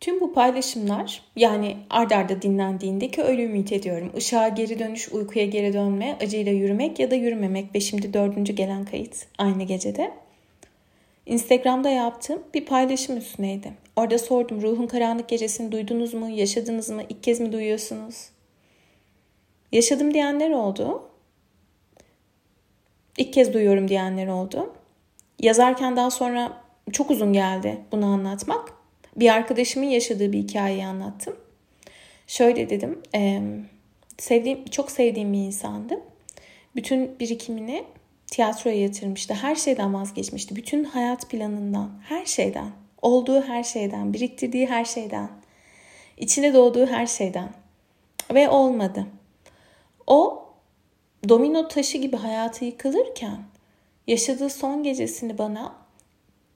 Tüm bu paylaşımlar yani ard arda dinlendiğinde ki öyle ümit ediyorum. Işığa geri dönüş, uykuya geri dönme, acıyla yürümek ya da yürümemek ve şimdi dördüncü gelen kayıt aynı gecede. Instagram'da yaptığım bir paylaşım üstüneydi. Orada sordum ruhun karanlık gecesini duydunuz mu, yaşadınız mı, ilk kez mi duyuyorsunuz? Yaşadım diyenler oldu. İlk kez duyuyorum diyenler oldu. Yazarken daha sonra çok uzun geldi bunu anlatmak. Bir arkadaşımın yaşadığı bir hikayeyi anlattım. Şöyle dedim, e, sevdiğim, çok sevdiğim bir insandı. Bütün birikimini tiyatroya yatırmıştı. Her şeyden vazgeçmişti. Bütün hayat planından, her şeyden, olduğu her şeyden, biriktirdiği her şeyden, içine doğduğu her şeyden. Ve olmadı. O domino taşı gibi hayatı yıkılırken yaşadığı son gecesini bana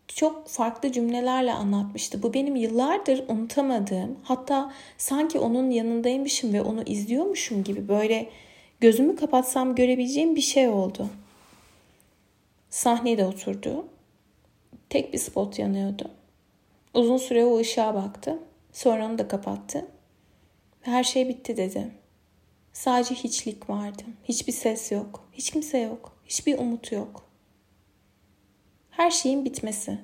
çok farklı cümlelerle anlatmıştı. Bu benim yıllardır unutamadığım, hatta sanki onun yanındaymışım ve onu izliyormuşum gibi böyle gözümü kapatsam görebileceğim bir şey oldu. Sahnede oturdu. Tek bir spot yanıyordu. Uzun süre o ışığa baktı. Sonra onu da kapattı. Her şey bitti dedi. Sadece hiçlik vardı. Hiçbir ses yok. Hiç kimse yok. Hiçbir umut yok. Her şeyin bitmesi.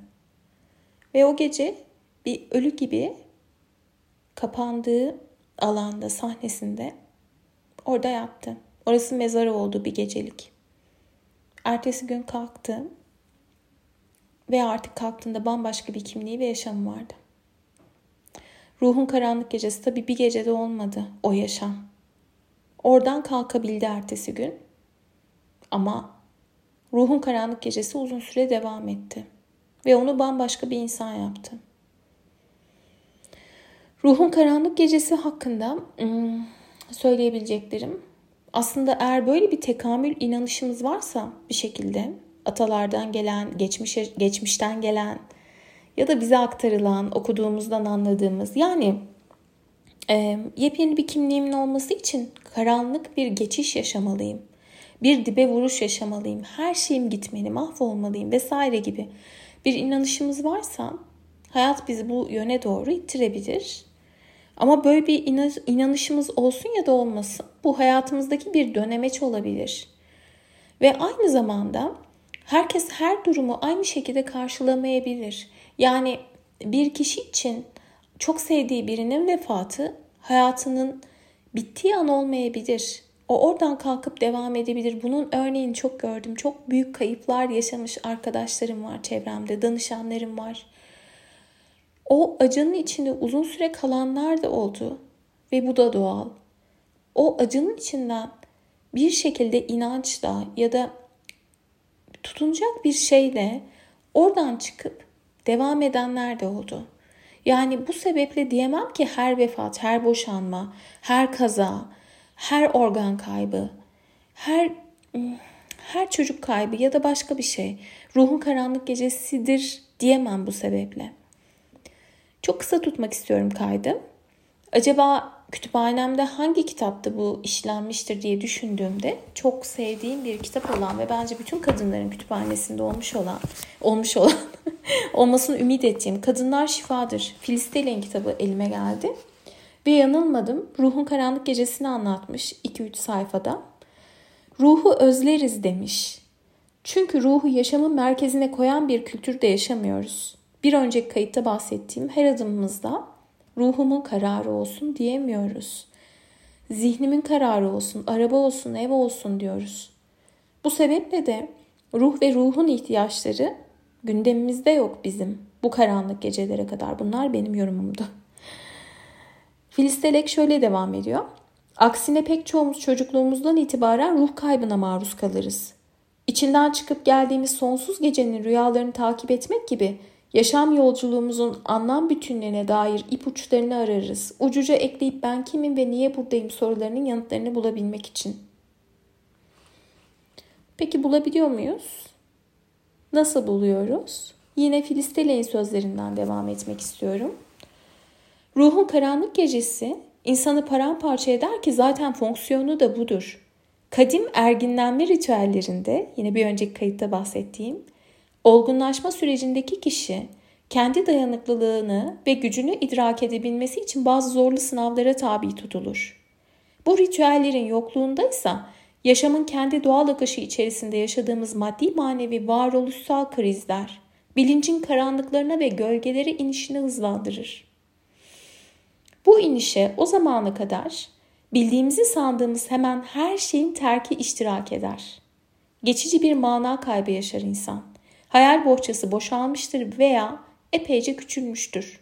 Ve o gece bir ölü gibi kapandığı alanda, sahnesinde orada yattı. Orası mezarı oldu bir gecelik. Ertesi gün kalktı ve artık kalktığında bambaşka bir kimliği ve yaşamı vardı. Ruhun karanlık gecesi tabii bir gecede olmadı o yaşam. Oradan kalkabildi ertesi gün. Ama ruhun karanlık gecesi uzun süre devam etti. Ve onu bambaşka bir insan yaptı. Ruhun karanlık gecesi hakkında hmm, söyleyebileceklerim aslında eğer böyle bir tekamül inanışımız varsa bir şekilde atalardan gelen, geçmişe, geçmişten gelen ya da bize aktarılan, okuduğumuzdan anladığımız yani e, yepyeni bir kimliğimin olması için karanlık bir geçiş yaşamalıyım. Bir dibe vuruş yaşamalıyım. Her şeyim gitmeli, mahvolmalıyım vesaire gibi bir inanışımız varsa hayat bizi bu yöne doğru ittirebilir. Ama böyle bir inanışımız olsun ya da olmasın bu hayatımızdaki bir dönemeç olabilir. Ve aynı zamanda herkes her durumu aynı şekilde karşılamayabilir. Yani bir kişi için çok sevdiği birinin vefatı hayatının bittiği an olmayabilir. O oradan kalkıp devam edebilir. Bunun örneğini çok gördüm. Çok büyük kayıplar yaşamış arkadaşlarım var çevremde, danışanlarım var. O acının içinde uzun süre kalanlar da oldu ve bu da doğal. O acının içinden bir şekilde inançla ya da tutunacak bir şeyle oradan çıkıp devam edenler de oldu. Yani bu sebeple diyemem ki her vefat, her boşanma, her kaza, her organ kaybı, her her çocuk kaybı ya da başka bir şey ruhun karanlık gecesidir diyemem bu sebeple. Çok kısa tutmak istiyorum kaydı. Acaba kütüphanemde hangi kitapta bu işlenmiştir diye düşündüğümde çok sevdiğim bir kitap olan ve bence bütün kadınların kütüphanesinde olmuş olan olmuş olan olmasını ümit ettiğim Kadınlar Şifadır. Filiz kitabı elime geldi. Ve yanılmadım. Ruhun karanlık gecesini anlatmış 2-3 sayfada. Ruhu özleriz demiş. Çünkü ruhu yaşamın merkezine koyan bir kültürde yaşamıyoruz. Bir önceki kayıtta bahsettiğim her adımımızda ruhumun kararı olsun diyemiyoruz. Zihnimin kararı olsun, araba olsun, ev olsun diyoruz. Bu sebeple de ruh ve ruhun ihtiyaçları gündemimizde yok bizim bu karanlık gecelere kadar. Bunlar benim yorumumdu. Filistelek şöyle devam ediyor. Aksine pek çoğumuz çocukluğumuzdan itibaren ruh kaybına maruz kalırız. İçinden çıkıp geldiğimiz sonsuz gecenin rüyalarını takip etmek gibi yaşam yolculuğumuzun anlam bütünlüğüne dair ipuçlarını ararız. Ucuca ekleyip ben kimim ve niye buradayım sorularının yanıtlarını bulabilmek için. Peki bulabiliyor muyuz? Nasıl buluyoruz? Yine Filistele'nin sözlerinden devam etmek istiyorum. Ruhun karanlık gecesi insanı paramparça eder ki zaten fonksiyonu da budur. Kadim erginlenme ritüellerinde yine bir önceki kayıtta bahsettiğim olgunlaşma sürecindeki kişi kendi dayanıklılığını ve gücünü idrak edebilmesi için bazı zorlu sınavlara tabi tutulur. Bu ritüellerin yokluğunda ise yaşamın kendi doğal akışı içerisinde yaşadığımız maddi manevi varoluşsal krizler, bilincin karanlıklarına ve gölgelere inişini hızlandırır. Bu inişe o zamana kadar bildiğimizi sandığımız hemen her şeyin terki iştirak eder. Geçici bir mana kaybı yaşar insan. Hayal bohçası boşalmıştır veya epeyce küçülmüştür.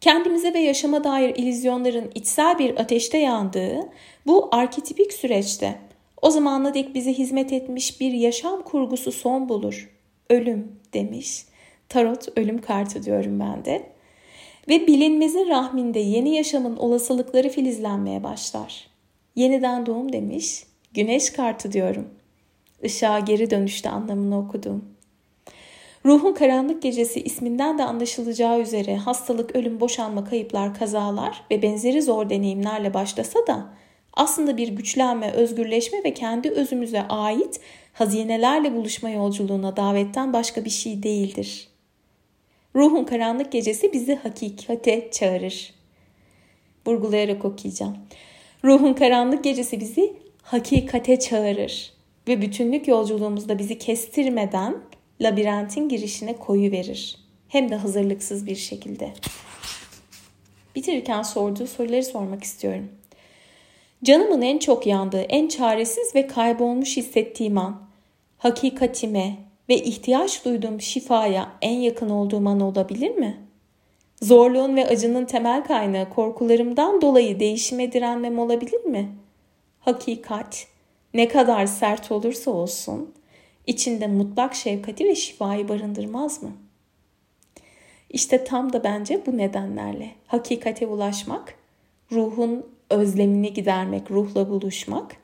Kendimize ve yaşama dair ilizyonların içsel bir ateşte yandığı bu arketipik süreçte o zamana dek bize hizmet etmiş bir yaşam kurgusu son bulur. Ölüm demiş. Tarot ölüm kartı diyorum ben de. Ve bilinmezin rahminde yeni yaşamın olasılıkları filizlenmeye başlar. Yeniden doğum demiş. Güneş kartı diyorum. Işığa geri dönüşte anlamını okudum. Ruhun karanlık gecesi isminden de anlaşılacağı üzere hastalık, ölüm, boşanma, kayıplar, kazalar ve benzeri zor deneyimlerle başlasa da aslında bir güçlenme, özgürleşme ve kendi özümüze ait hazinelerle buluşma yolculuğuna davetten başka bir şey değildir. Ruhun karanlık gecesi bizi hakikate çağırır. Vurgulayarak okuyacağım. Ruhun karanlık gecesi bizi hakikate çağırır ve bütünlük yolculuğumuzda bizi kestirmeden labirentin girişine koyu verir. Hem de hazırlıksız bir şekilde. Bitirirken sorduğu soruları sormak istiyorum. Canımın en çok yandığı, en çaresiz ve kaybolmuş hissettiğim an, hakikatime ve ihtiyaç duyduğum şifaya en yakın olduğum an olabilir mi? Zorluğun ve acının temel kaynağı korkularımdan dolayı değişime direnmem olabilir mi? Hakikat ne kadar sert olursa olsun içinde mutlak şefkati ve şifayı barındırmaz mı? İşte tam da bence bu nedenlerle hakikate ulaşmak, ruhun özlemini gidermek, ruhla buluşmak,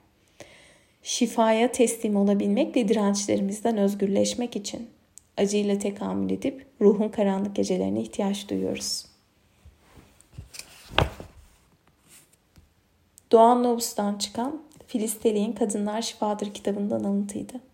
şifaya teslim olabilmek ve dirençlerimizden özgürleşmek için acıyla tekamül edip ruhun karanlık gecelerine ihtiyaç duyuyoruz. Doğan Novus'tan çıkan Filisteliğin Kadınlar Şifadır kitabından alıntıydı.